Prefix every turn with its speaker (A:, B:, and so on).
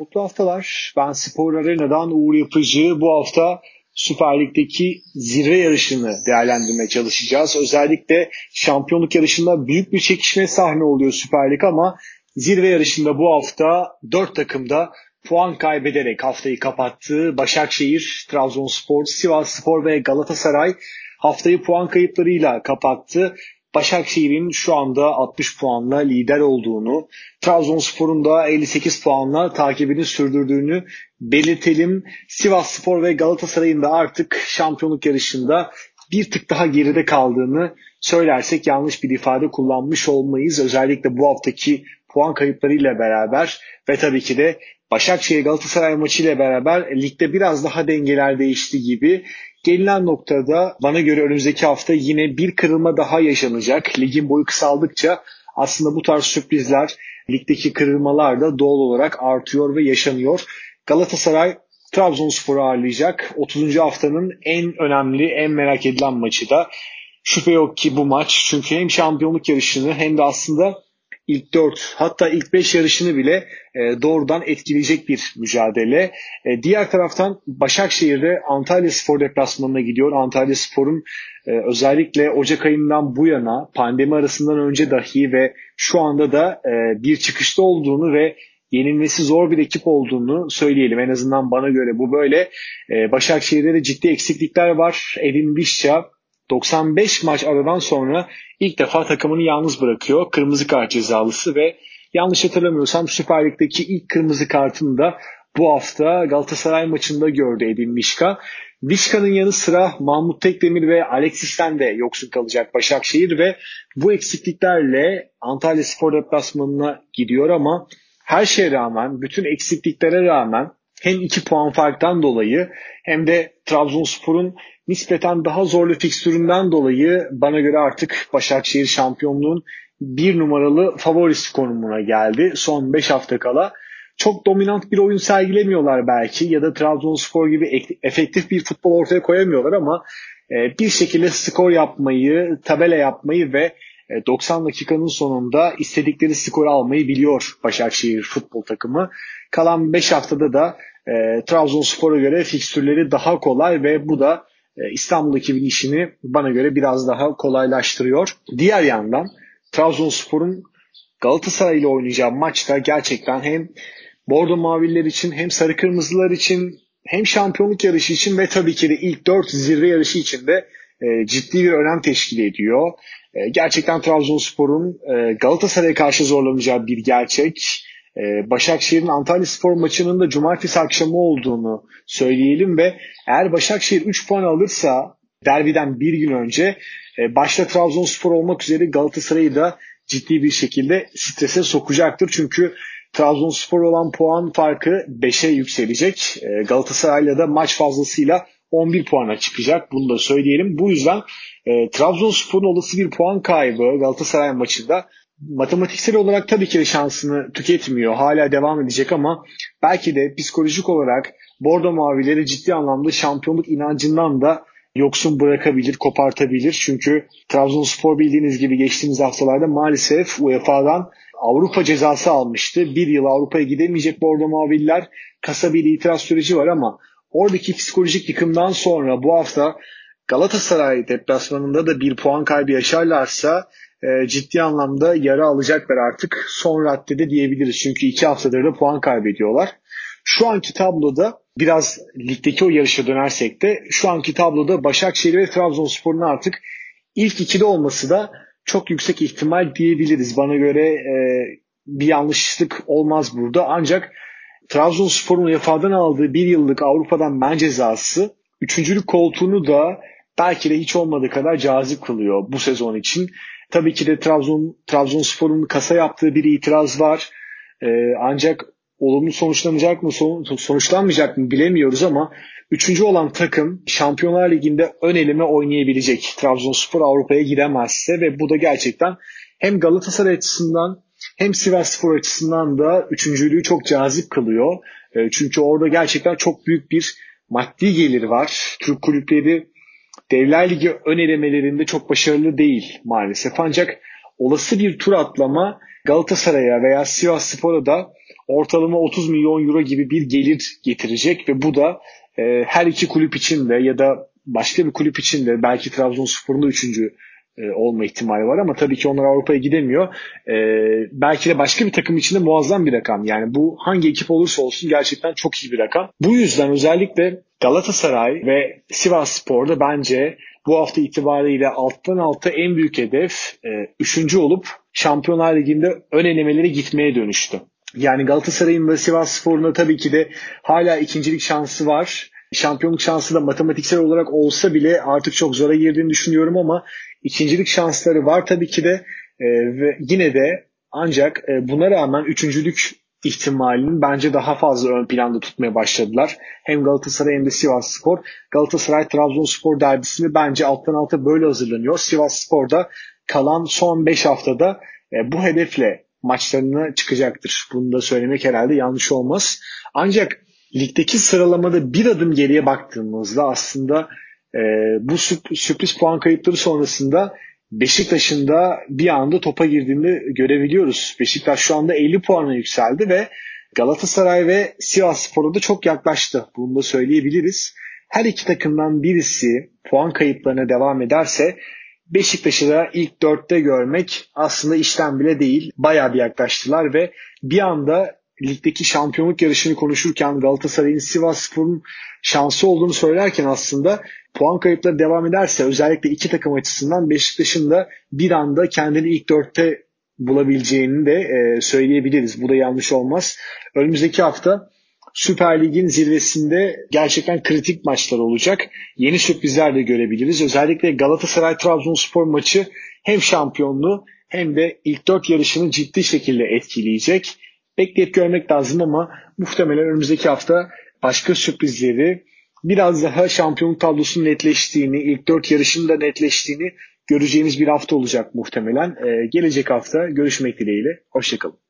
A: Mutlu haftalar. Ben Spor Arena'dan Uğur Yapıcı. Bu hafta Süper Lig'deki zirve yarışını değerlendirmeye çalışacağız. Özellikle şampiyonluk yarışında büyük bir çekişme sahne oluyor Süper Lig ama zirve yarışında bu hafta 4 takımda puan kaybederek haftayı kapattı. Başakşehir, Trabzonspor, Sivasspor ve Galatasaray haftayı puan kayıplarıyla kapattı. Başakşehir'in şu anda 60 puanla lider olduğunu, Trabzonspor'un da 58 puanla takibini sürdürdüğünü belirtelim. Sivas Spor ve Galatasaray'ın da artık şampiyonluk yarışında bir tık daha geride kaldığını söylersek yanlış bir ifade kullanmış olmayız. Özellikle bu haftaki puan kayıplarıyla beraber ve tabii ki de Başakşehir Galatasaray maçı ile beraber ligde biraz daha dengeler değişti gibi. Gelinen noktada bana göre önümüzdeki hafta yine bir kırılma daha yaşanacak. Ligin boyu kısaldıkça aslında bu tarz sürprizler ligdeki kırılmalar da doğal olarak artıyor ve yaşanıyor. Galatasaray Trabzonspor'u ağırlayacak. 30. haftanın en önemli, en merak edilen maçı da. Şüphe yok ki bu maç. Çünkü hem şampiyonluk yarışını hem de aslında ilk 4 hatta ilk 5 yarışını bile e, doğrudan etkileyecek bir mücadele. E, diğer taraftan Başakşehir'de Antalya Spor deplasmanına gidiyor. Antalya Spor'un e, özellikle Ocak ayından bu yana pandemi arasından önce dahi ve şu anda da e, bir çıkışta olduğunu ve yenilmesi zor bir ekip olduğunu söyleyelim. En azından bana göre bu böyle. E, Başakşehir'de de ciddi eksiklikler var. Edin Vişça 95 maç aradan sonra ilk defa takımını yalnız bırakıyor. Kırmızı kart cezalısı ve yanlış hatırlamıyorsam Süper Lig'deki ilk kırmızı kartını da bu hafta Galatasaray maçında gördü Edin Mişka. Vişka'nın yanı sıra Mahmut Tekdemir ve Alexis'ten de yoksun kalacak Başakşehir ve bu eksikliklerle Antalya Spor deplasmanına gidiyor ama her şeye rağmen, bütün eksikliklere rağmen hem 2 puan farktan dolayı hem de Trabzonspor'un nispeten daha zorlu fikstüründen dolayı bana göre artık Başakşehir şampiyonluğun bir numaralı favorisi konumuna geldi. Son 5 hafta kala çok dominant bir oyun sergilemiyorlar belki ya da Trabzonspor gibi efektif bir futbol ortaya koyamıyorlar ama e, bir şekilde skor yapmayı, tabela yapmayı ve 90 e, dakikanın sonunda istedikleri skoru almayı biliyor Başakşehir futbol takımı. Kalan 5 haftada da e, Trabzonspor'a göre fikstürleri daha kolay ve bu da İstanbul ekibinin işini bana göre biraz daha kolaylaştırıyor. Diğer yandan Trabzonspor'un Galatasaray ile oynayacağı maçta gerçekten hem Bordo Maviller için hem Sarı Kırmızılar için hem şampiyonluk yarışı için ve tabii ki de ilk 4 zirve yarışı için de e, ciddi bir önem teşkil ediyor. E, gerçekten Trabzonspor'un e, Galatasaray'a karşı zorlanacağı bir gerçek. Ee, Başakşehir'in Antalya Spor maçının da cumartesi akşamı olduğunu söyleyelim ve eğer Başakşehir 3 puan alırsa derbiden bir gün önce e, başta Trabzonspor olmak üzere Galatasaray'ı da ciddi bir şekilde strese sokacaktır. Çünkü Trabzonspor olan puan farkı 5'e yükselecek. E, Galatasaray'la da maç fazlasıyla 11 puana çıkacak. Bunu da söyleyelim. Bu yüzden e, Trabzonspor'un olası bir puan kaybı Galatasaray maçında matematiksel olarak tabii ki de şansını tüketmiyor. Hala devam edecek ama belki de psikolojik olarak Bordo Mavileri ciddi anlamda şampiyonluk inancından da yoksun bırakabilir, kopartabilir. Çünkü Trabzonspor bildiğiniz gibi geçtiğimiz haftalarda maalesef UEFA'dan Avrupa cezası almıştı. Bir yıl Avrupa'ya gidemeyecek Bordo Maviller. Kasa bir itiraz süreci var ama oradaki psikolojik yıkımdan sonra bu hafta Galatasaray deplasmanında da bir puan kaybı yaşarlarsa e, ciddi anlamda yara alacaklar artık son raddede diyebiliriz. Çünkü iki haftadır da puan kaybediyorlar. Şu anki tabloda biraz ligdeki o yarışa dönersek de şu anki tabloda Başakşehir ve Trabzonspor'un artık ilk ikide olması da çok yüksek ihtimal diyebiliriz. Bana göre e, bir yanlışlık olmaz burada. Ancak Trabzonspor'un UEFA'dan aldığı bir yıllık Avrupa'dan men cezası üçüncülük koltuğunu da belki de hiç olmadığı kadar cazip kılıyor bu sezon için. Tabii ki de Trabzon Trabzonspor'un kasa yaptığı bir itiraz var. Ee, ancak olumlu sonuçlanacak mı sonuçlanmayacak mı bilemiyoruz ama üçüncü olan takım Şampiyonlar Ligi'nde ön elime oynayabilecek. Trabzonspor Avrupa'ya gidemezse ve bu da gerçekten hem Galatasaray açısından hem Sivasspor açısından da üçüncülüğü çok cazip kılıyor. Ee, çünkü orada gerçekten çok büyük bir maddi gelir var. Türk kulüpleri Devler Ligi ön elemelerinde çok başarılı değil maalesef. Ancak olası bir tur atlama Galatasaray'a veya Sivas Spor'a da ortalama 30 milyon euro gibi bir gelir getirecek ve bu da e, her iki kulüp için de ya da başka bir kulüp için de belki Trabzonspor'un da üçüncü e, olma ihtimali var ama tabii ki onlar Avrupa'ya gidemiyor. E, belki de başka bir takım için de muazzam bir rakam. Yani bu hangi ekip olursa olsun gerçekten çok iyi bir rakam. Bu yüzden özellikle Galatasaray ve Sivas Spor'da bence bu hafta itibariyle alttan alta en büyük hedef e, üçüncü olup Şampiyonlar Ligi'nde ön elemelere gitmeye dönüştü. Yani Galatasaray'ın ve Sivas Spor'un tabii ki de hala ikincilik şansı var. Şampiyonluk şansı da matematiksel olarak olsa bile artık çok zora girdiğini düşünüyorum ama ikincilik şansları var tabii ki de e, ve yine de ancak e, buna rağmen üçüncülük ihtimalini bence daha fazla ön planda tutmaya başladılar. Hem Galatasaray hem de Sivas Spor. Galatasaray Trabzonspor derbisini bence alttan alta böyle hazırlanıyor. Sivas Spor kalan son 5 haftada e, bu hedefle maçlarına çıkacaktır. Bunu da söylemek herhalde yanlış olmaz. Ancak ligdeki sıralamada bir adım geriye baktığımızda aslında e, bu sürpriz puan kayıpları sonrasında Beşiktaş'ın da bir anda topa girdiğini görebiliyoruz. Beşiktaş şu anda 50 puana yükseldi ve Galatasaray ve Sivas Spor'a da çok yaklaştı. Bunu da söyleyebiliriz. Her iki takımdan birisi puan kayıplarına devam ederse Beşiktaş'ı da ilk dörtte görmek aslında işten bile değil. Bayağı bir yaklaştılar ve bir anda ligdeki şampiyonluk yarışını konuşurken Galatasaray'ın Sivas Spor'un şansı olduğunu söylerken aslında puan kayıpları devam ederse özellikle iki takım açısından Beşiktaş'ın da bir anda kendini ilk dörtte bulabileceğini de e, söyleyebiliriz. Bu da yanlış olmaz. Önümüzdeki hafta Süper Lig'in zirvesinde gerçekten kritik maçlar olacak. Yeni sürprizler de görebiliriz. Özellikle Galatasaray-Trabzonspor maçı hem şampiyonluğu hem de ilk dört yarışını ciddi şekilde etkileyecek. Bekleyip görmek lazım ama muhtemelen önümüzdeki hafta başka sürprizleri biraz daha şampiyonluk tablosunun netleştiğini, ilk dört yarışın da netleştiğini göreceğimiz bir hafta olacak muhtemelen. Ee, gelecek hafta görüşmek dileğiyle. Hoşçakalın.